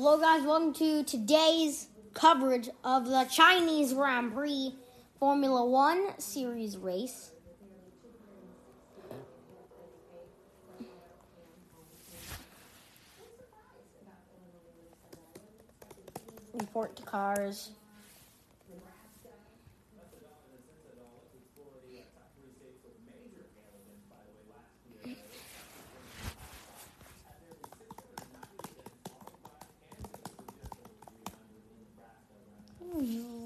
Hello, guys. Welcome to today's coverage of the Chinese Grand Prix Formula One Series race. Report cars. Oh, you.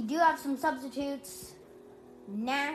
We do have some substitutes. Nah.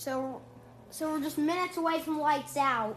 So, so we're just minutes away from lights out.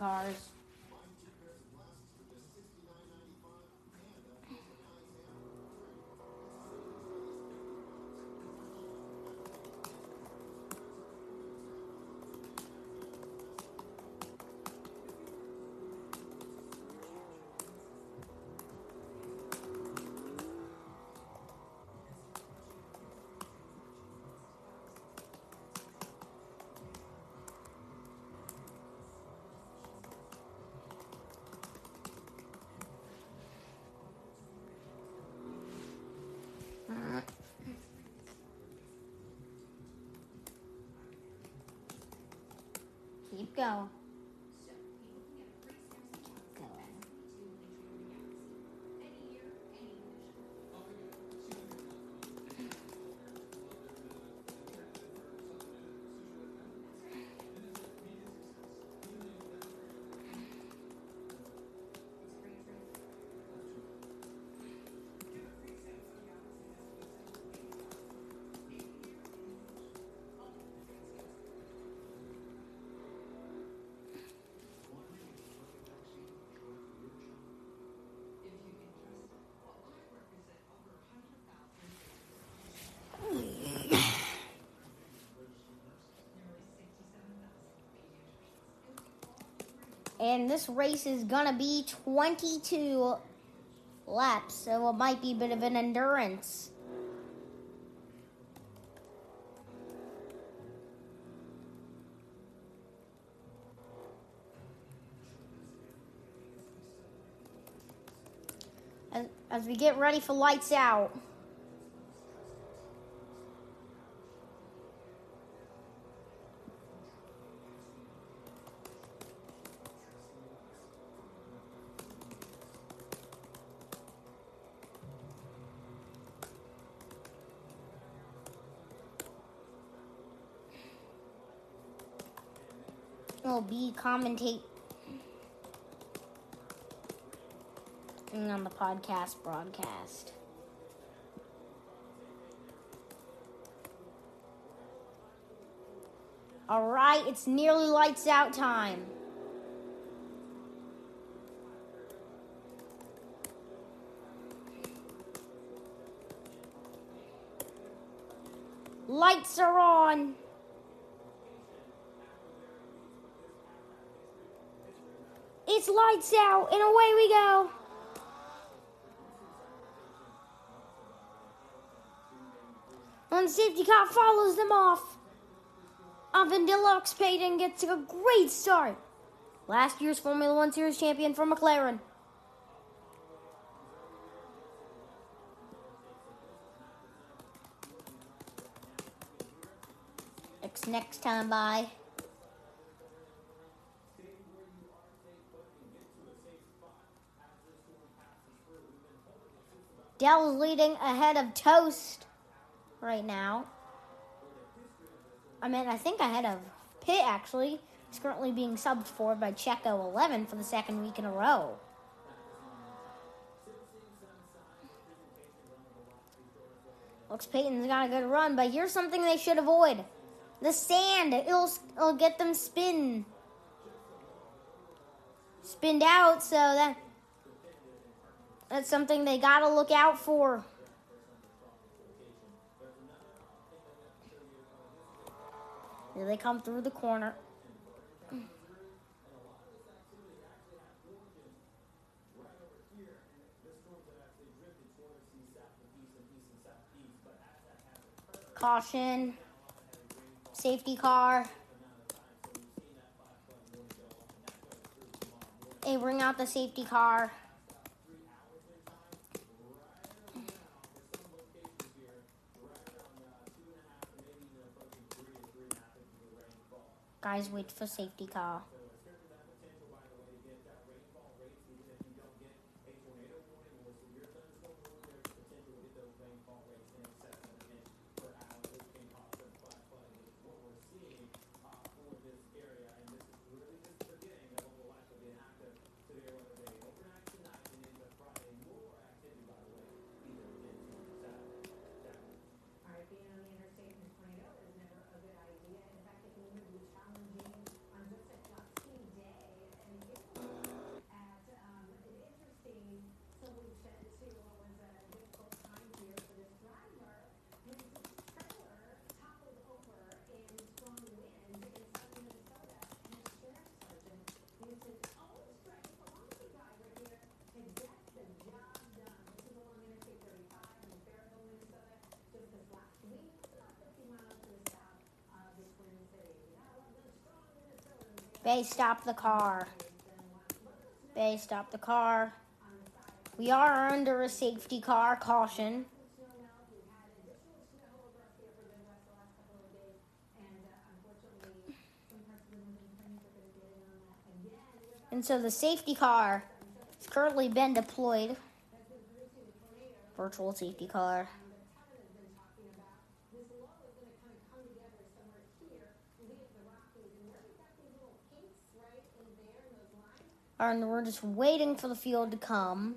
Cars. Cao And this race is gonna be 22 laps, so it might be a bit of an endurance. As, as we get ready for lights out. Commentate on the podcast broadcast. All right, it's nearly lights out time. Lights are on. Lights out, and away we go. And safety car follows them off. Avondilla Payton gets a great start. Last year's Formula One Series champion for McLaren. Next, time by. Dell's leading ahead of Toast right now. I mean, I think ahead of Pitt, actually. He's currently being subbed for by Checo 11 for the second week in a row. Looks Payton's got a good run, but here's something they should avoid. The sand, it'll, it'll get them spin. Spinned out, so that that's something they gotta look out for. Here they come through the corner. Caution. Safety car. They bring out the safety car. Guys, wait for safety car. Bay, stop the car. Bay, stop the car. We are under a safety car. Caution. And so the safety car has currently been deployed. Virtual safety car. And we're just waiting for the field to come.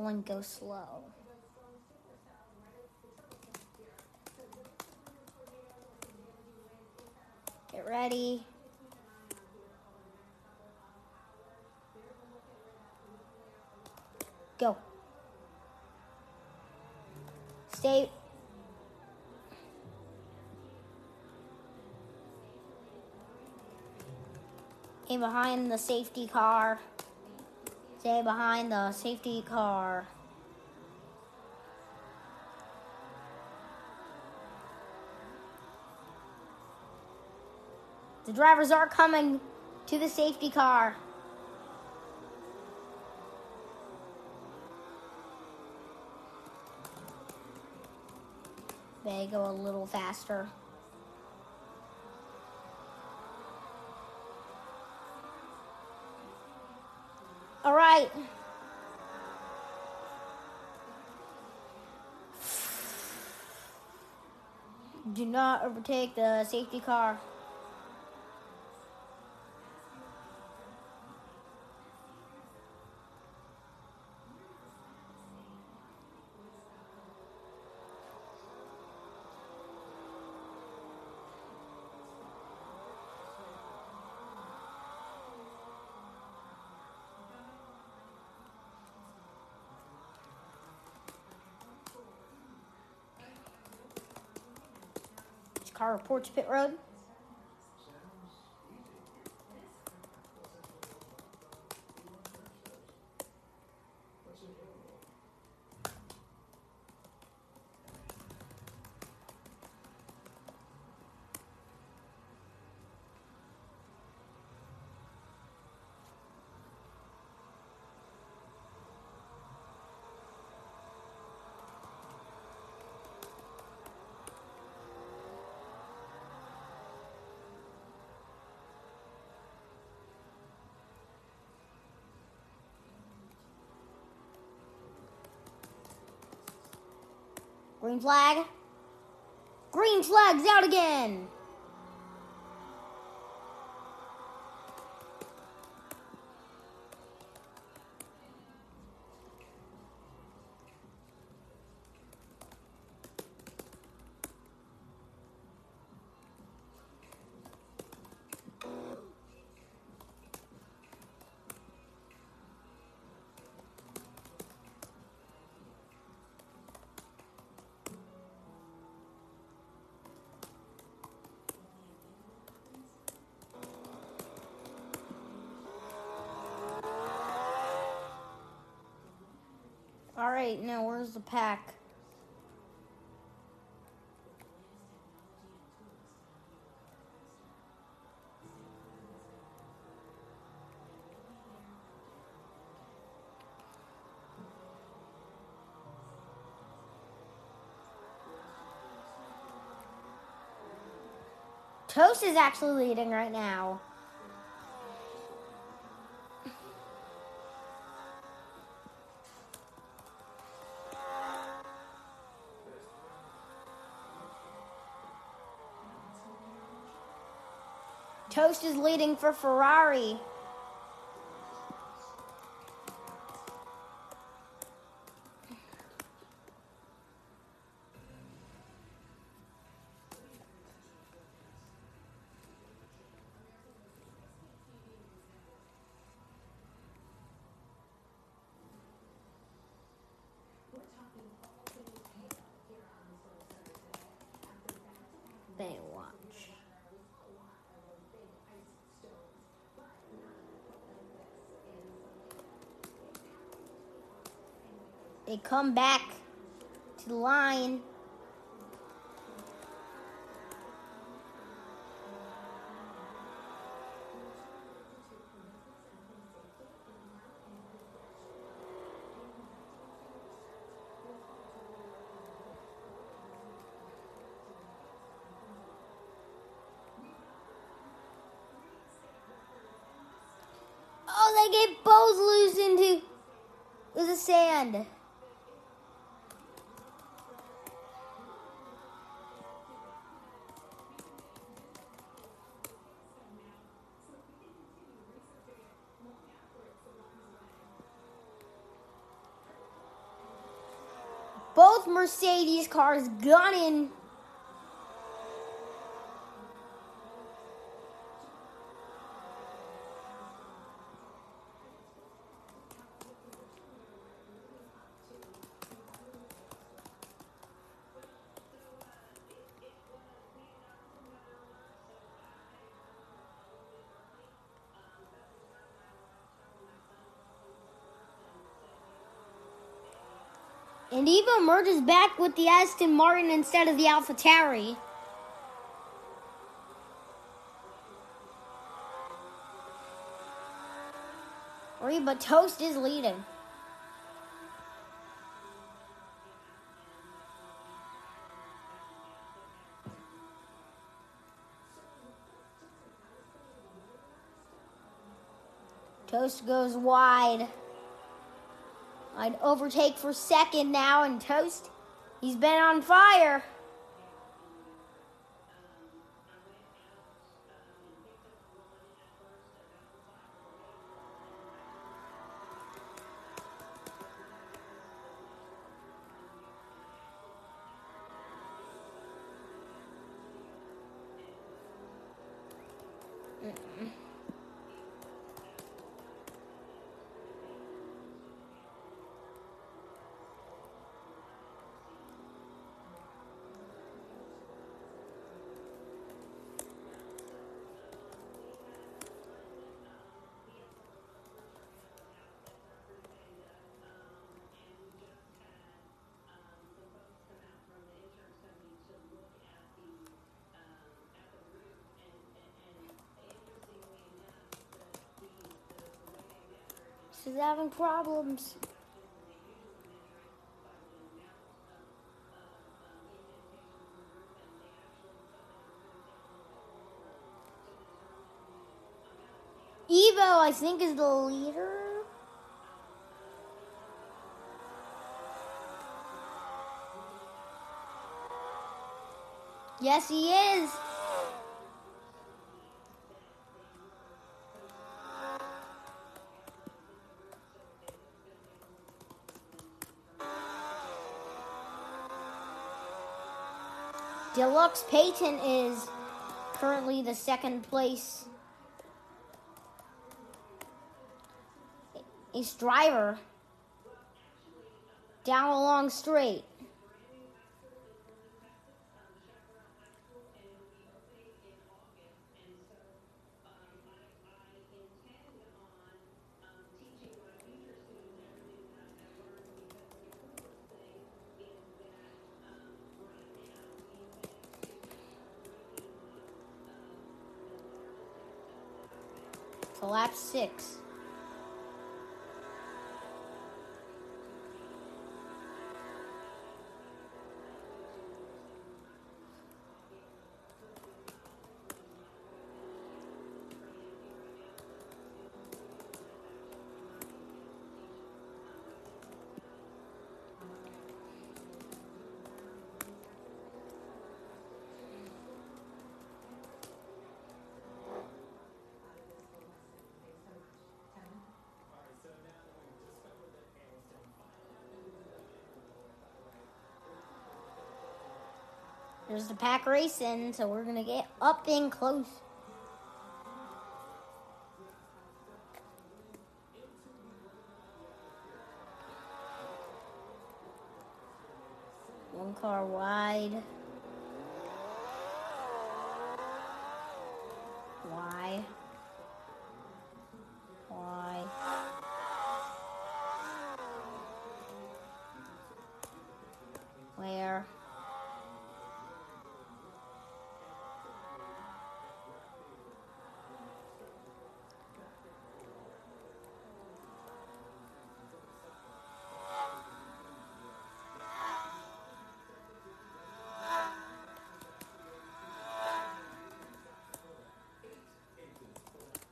one go slow. Get ready. Go. Stay. Stay behind the safety car. Stay behind the safety car. The drivers are coming to the safety car. They go a little faster. All right. Do not overtake the safety car. Car reports pit road. Green flag. Green flag's out again. All right, now where's the pack? Toast is actually leading right now. Toast is leading for Ferrari. They come back to the line. Oh, they get both loose into the sand. Both Mercedes cars gunning. And Eva merges back with the Aston Martin instead of the Alpha Tauri. Reba Toast is leading. Toast goes wide. I'd overtake for second now, and Toast, he's been on fire. She's having problems. Evo, I think, is the leader. Yes, he is. Deluxe Payton is currently the second place. Ace Driver down a long straight. So lap six. There's the pack racing, so we're gonna get up in close.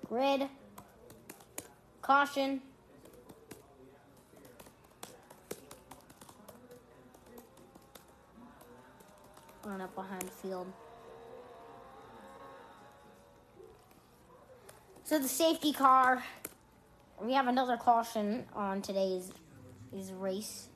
Grid. Caution. On up behind the field. So the safety car. We have another caution on today's is race.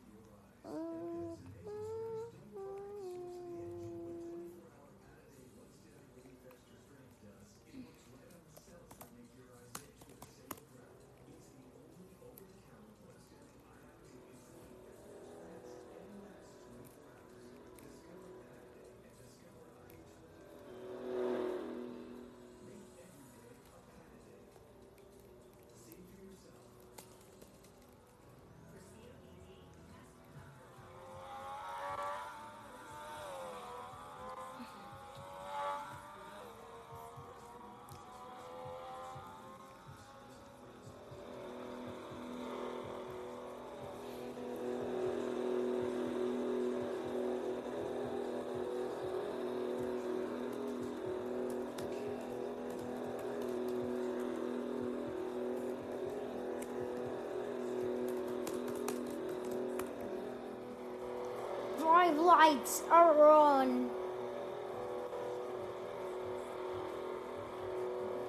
Five lights are on.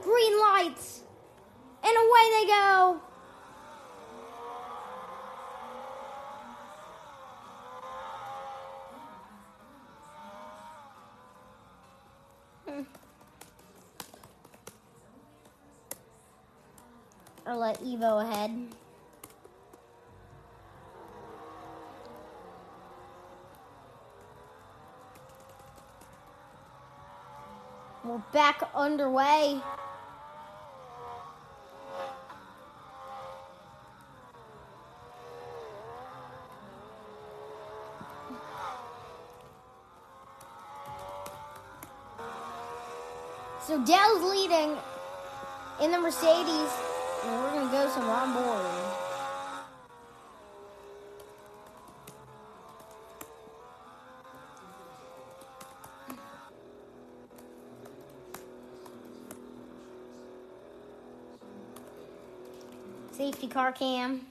Green lights. And away they go. Hmm. Or let Evo ahead. We're back underway. So Dell's leading in the Mercedes, and we're gonna go some on board. Safety car cam.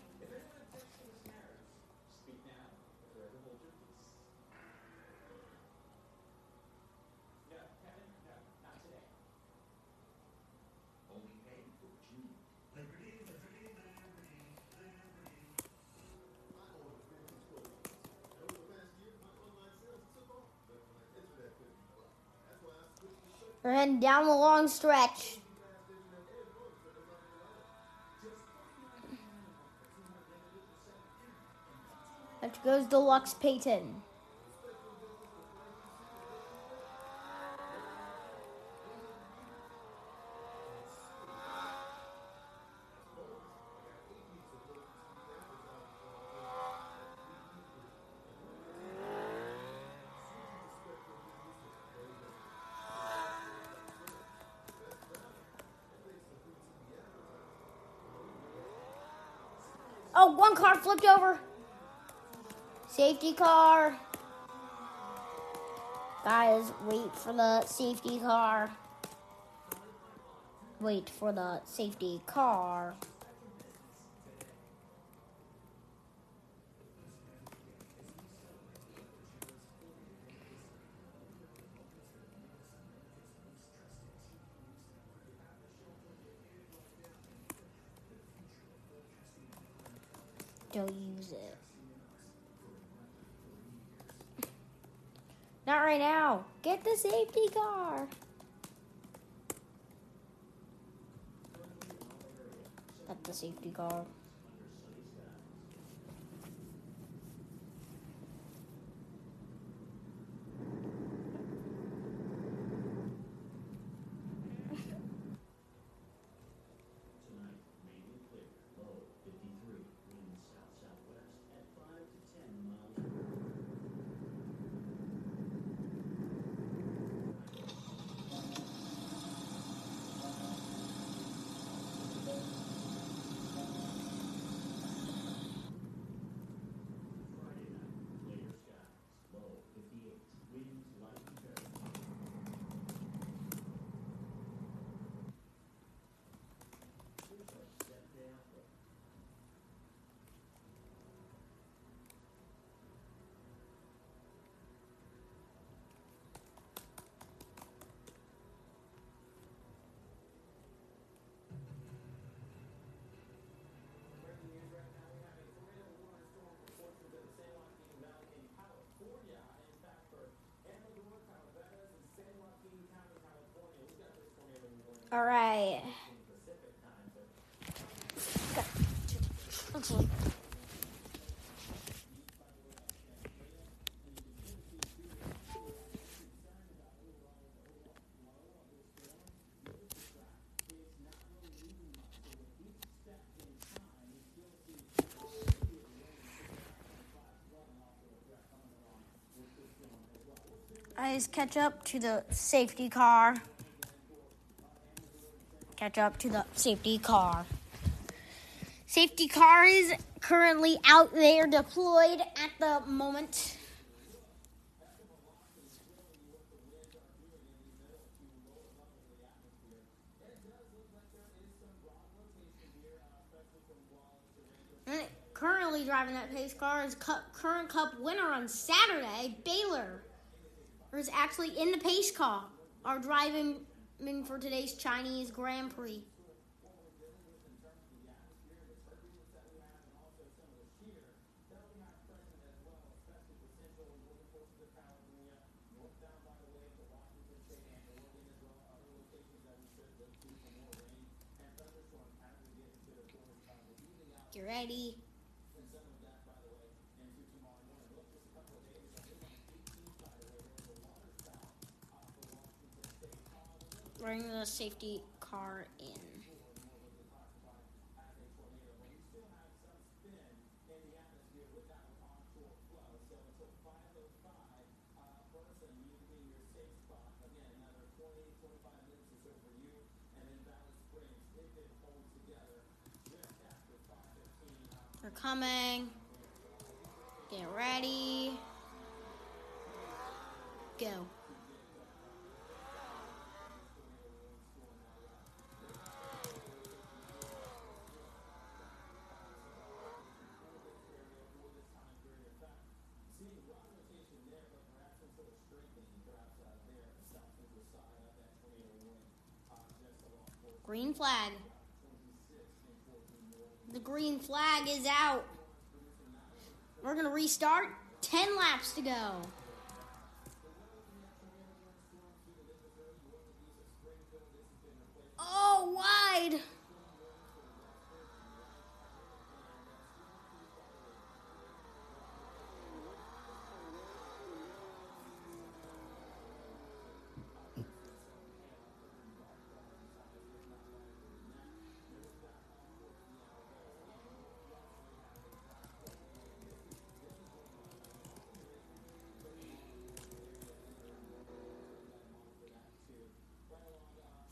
We're heading down the long stretch. Goes Deluxe Peyton. Oh, one car flipped over. Safety car. Guys, wait for the safety car. Wait for the safety car. Don't use it. Not right now. Get the safety car. Not the safety car. All right. Okay. just catch up to the safety car. Catch up to the safety car. Safety car is currently out there deployed at the moment. currently driving that pace car is cup, current Cup winner on Saturday, Baylor. who is actually in the pace car, are driving for today's Chinese Grand Prix. Get ready. Bring the safety car in. They're coming. Get ready. Go. Green flag. The green flag is out. We're going to restart. 10 laps to go. Oh, wide.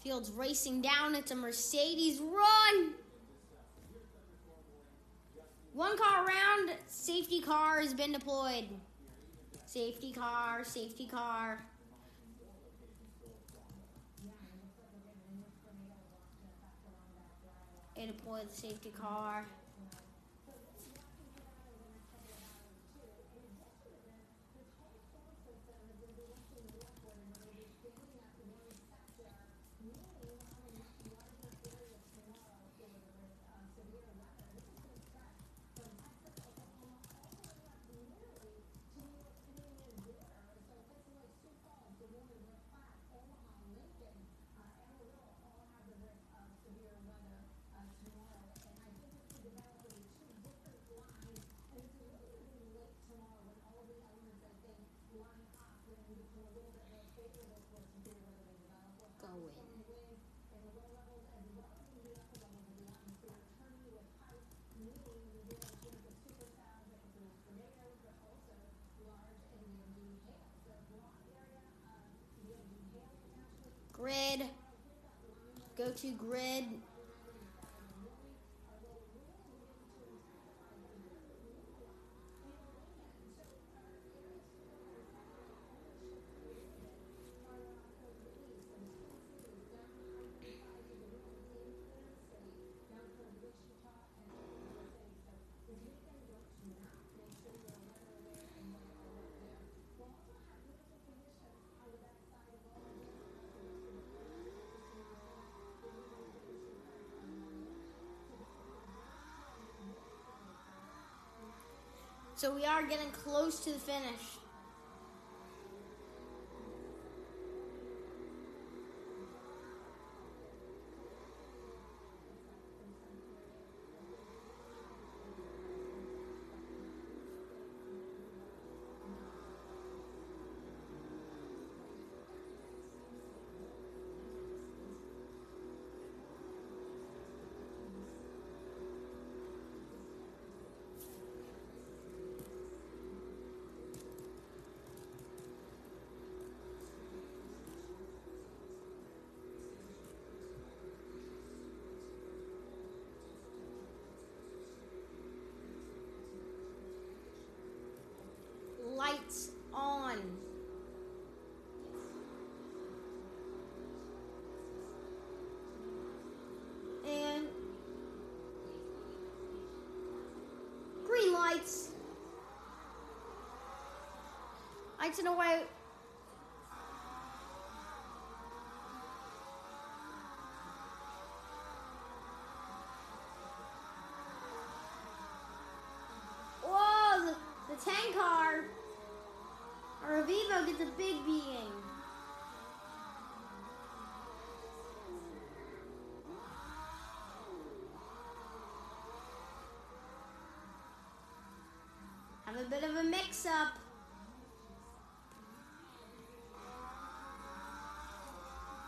Fields racing down. It's a Mercedes run. One car around. Safety car has been deployed. Safety car, safety car. They deploy the safety car. Go in. Grid. Go to grid. So we are getting close to the finish. Lights. don't know why. Whoa, the, the tank car. Or Vivo gets a big beating. Bit of a mix up.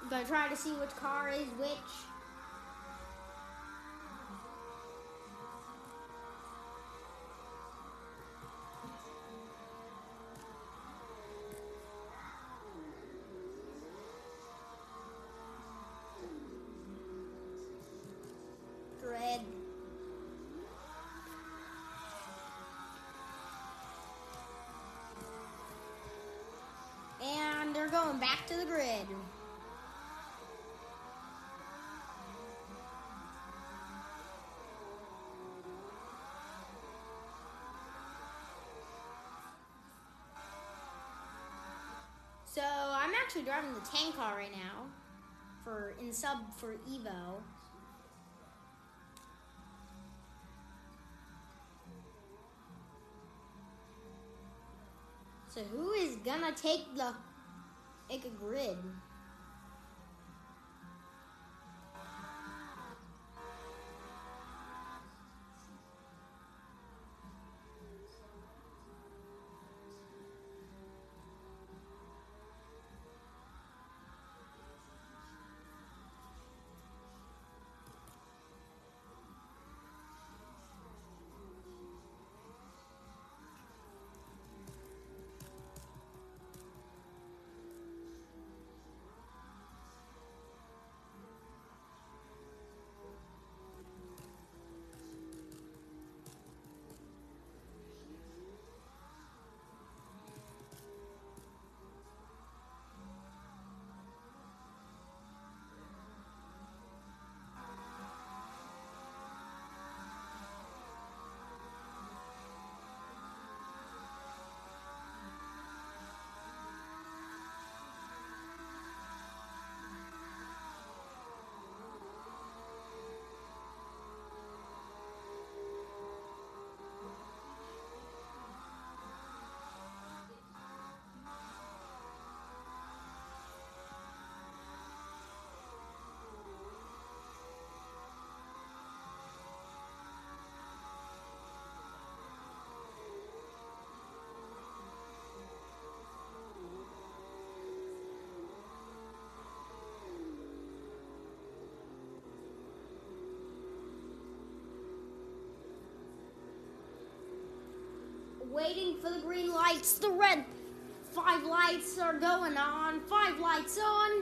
I'm Gonna try to see which car is which. Going back to the grid. So I'm actually driving the tank car right now for in sub for Evo. So who is gonna take the make a grid? Waiting for the green lights. The red five lights are going on. Five lights on.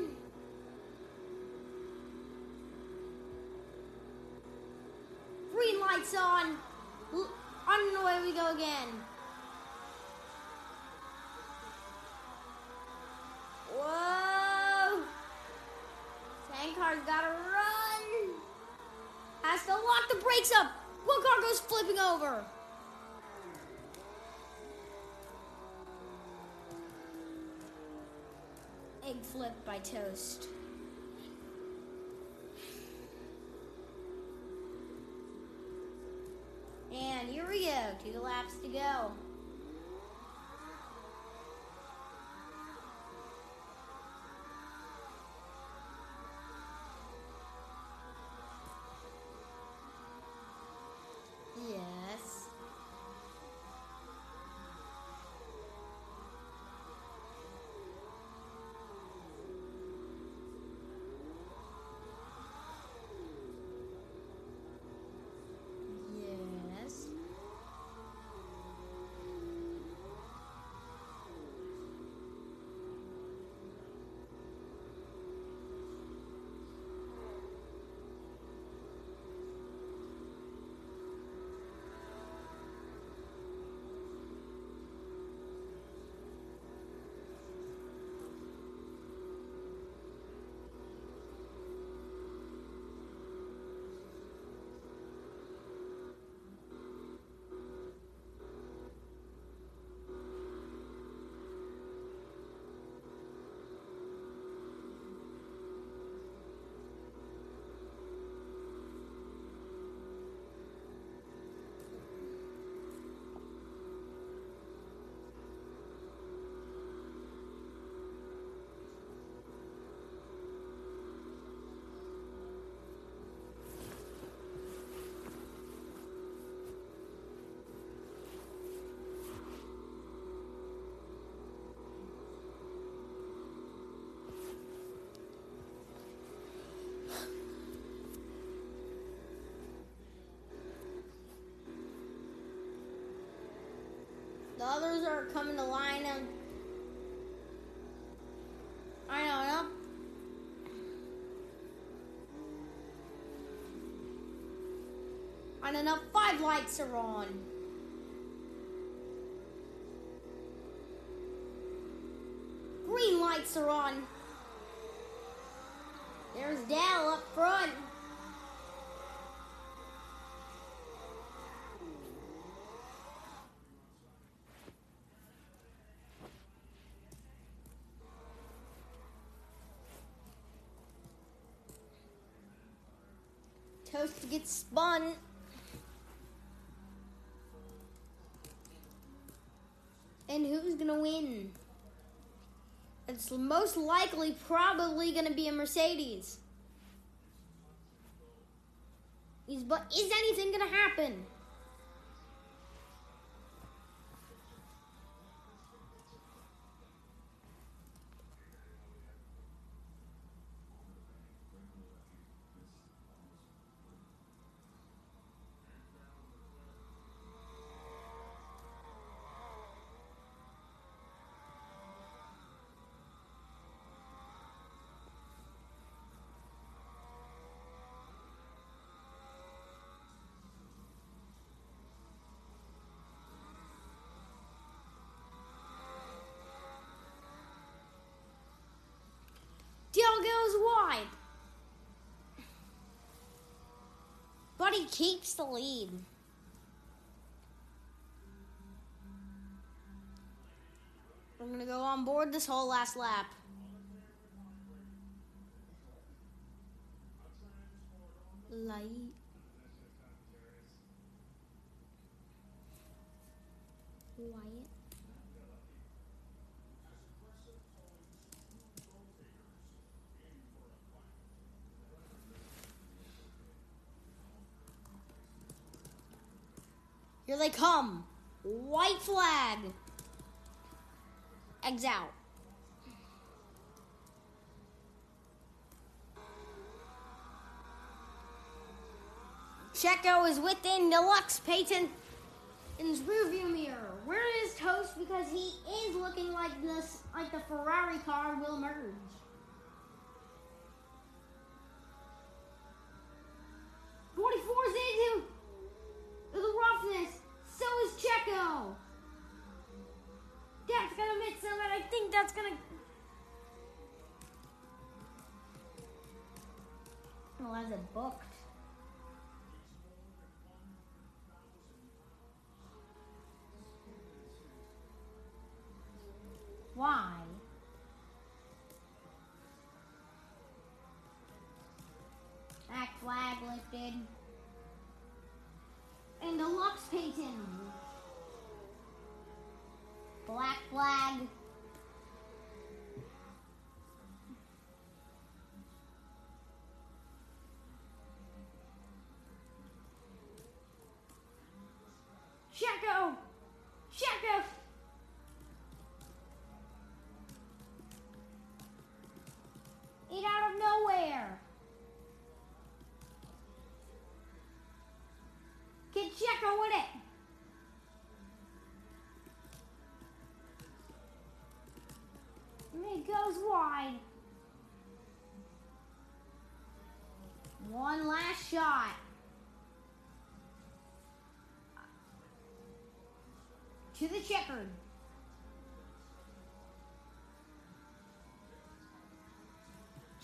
Flip by toast. And here we go. Two laps to go. Yes. Yes. The others are coming to line up. I don't know, I know. And enough five lights are on. Green lights are on. There's Dal up front. Gets spun. And who's gonna win? It's most likely probably gonna be a Mercedes. Is but is anything gonna happen? Goes wide. But he keeps the lead. We're going to go on board this whole last lap. Light. Wyatt. Here they come. White flag. Eggs out. Checo is within Deluxe Peyton in his rearview mirror. Where is Toast? Because he is looking like this, like the Ferrari car will merge. Checo. That's gonna miss him, and I think that's gonna. Well, has it booked? Why? Black flag lifted. And deluxe Peyton. Black flag. Checo! Checo! It out of nowhere. Kid Checo with it. To the checkered.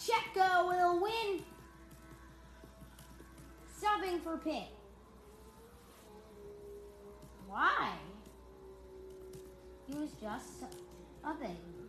Checo will win. Subbing for pit. Why? He was just subbing.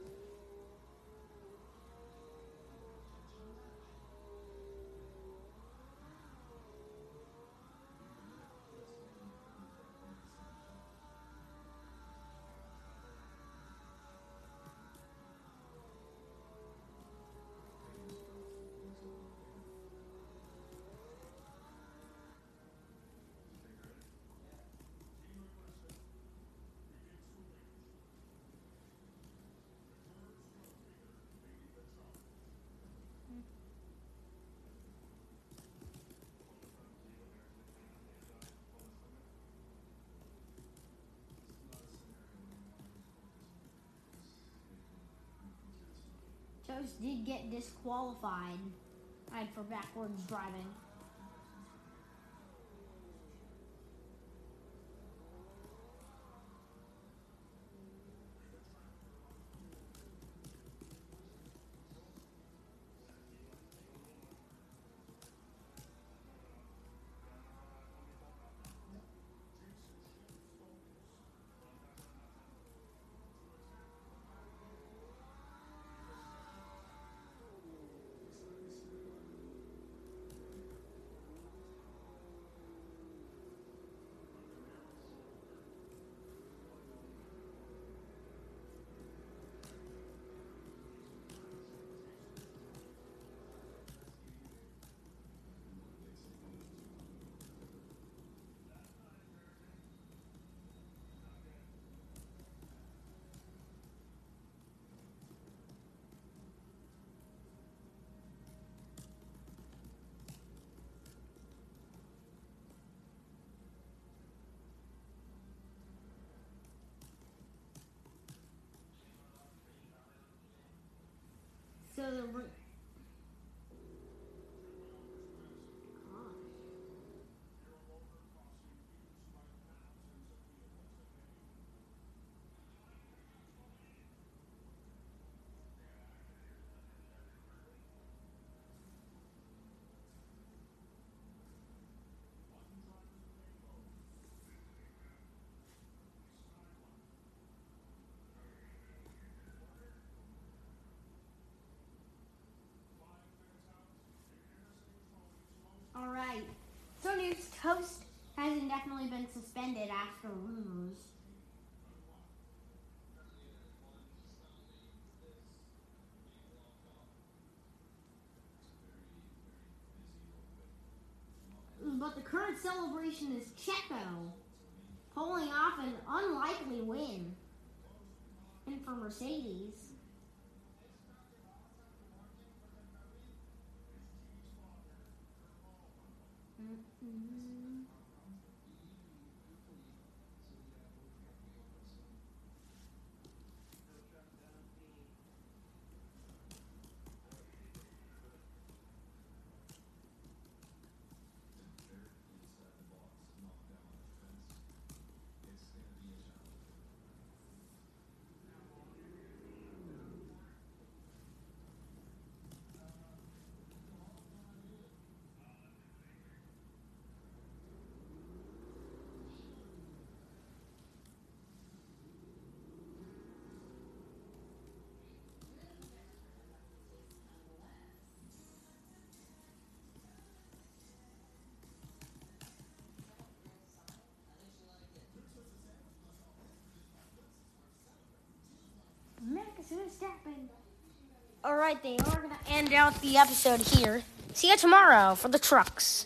Toast did get disqualified for backwards driving. So the re- All right. So Toast has indefinitely been suspended after rumors. But the current celebration is Checo pulling off an unlikely win. And for Mercedes. Mm-mm. All right, they are going to end out the episode here. See you tomorrow for the trucks.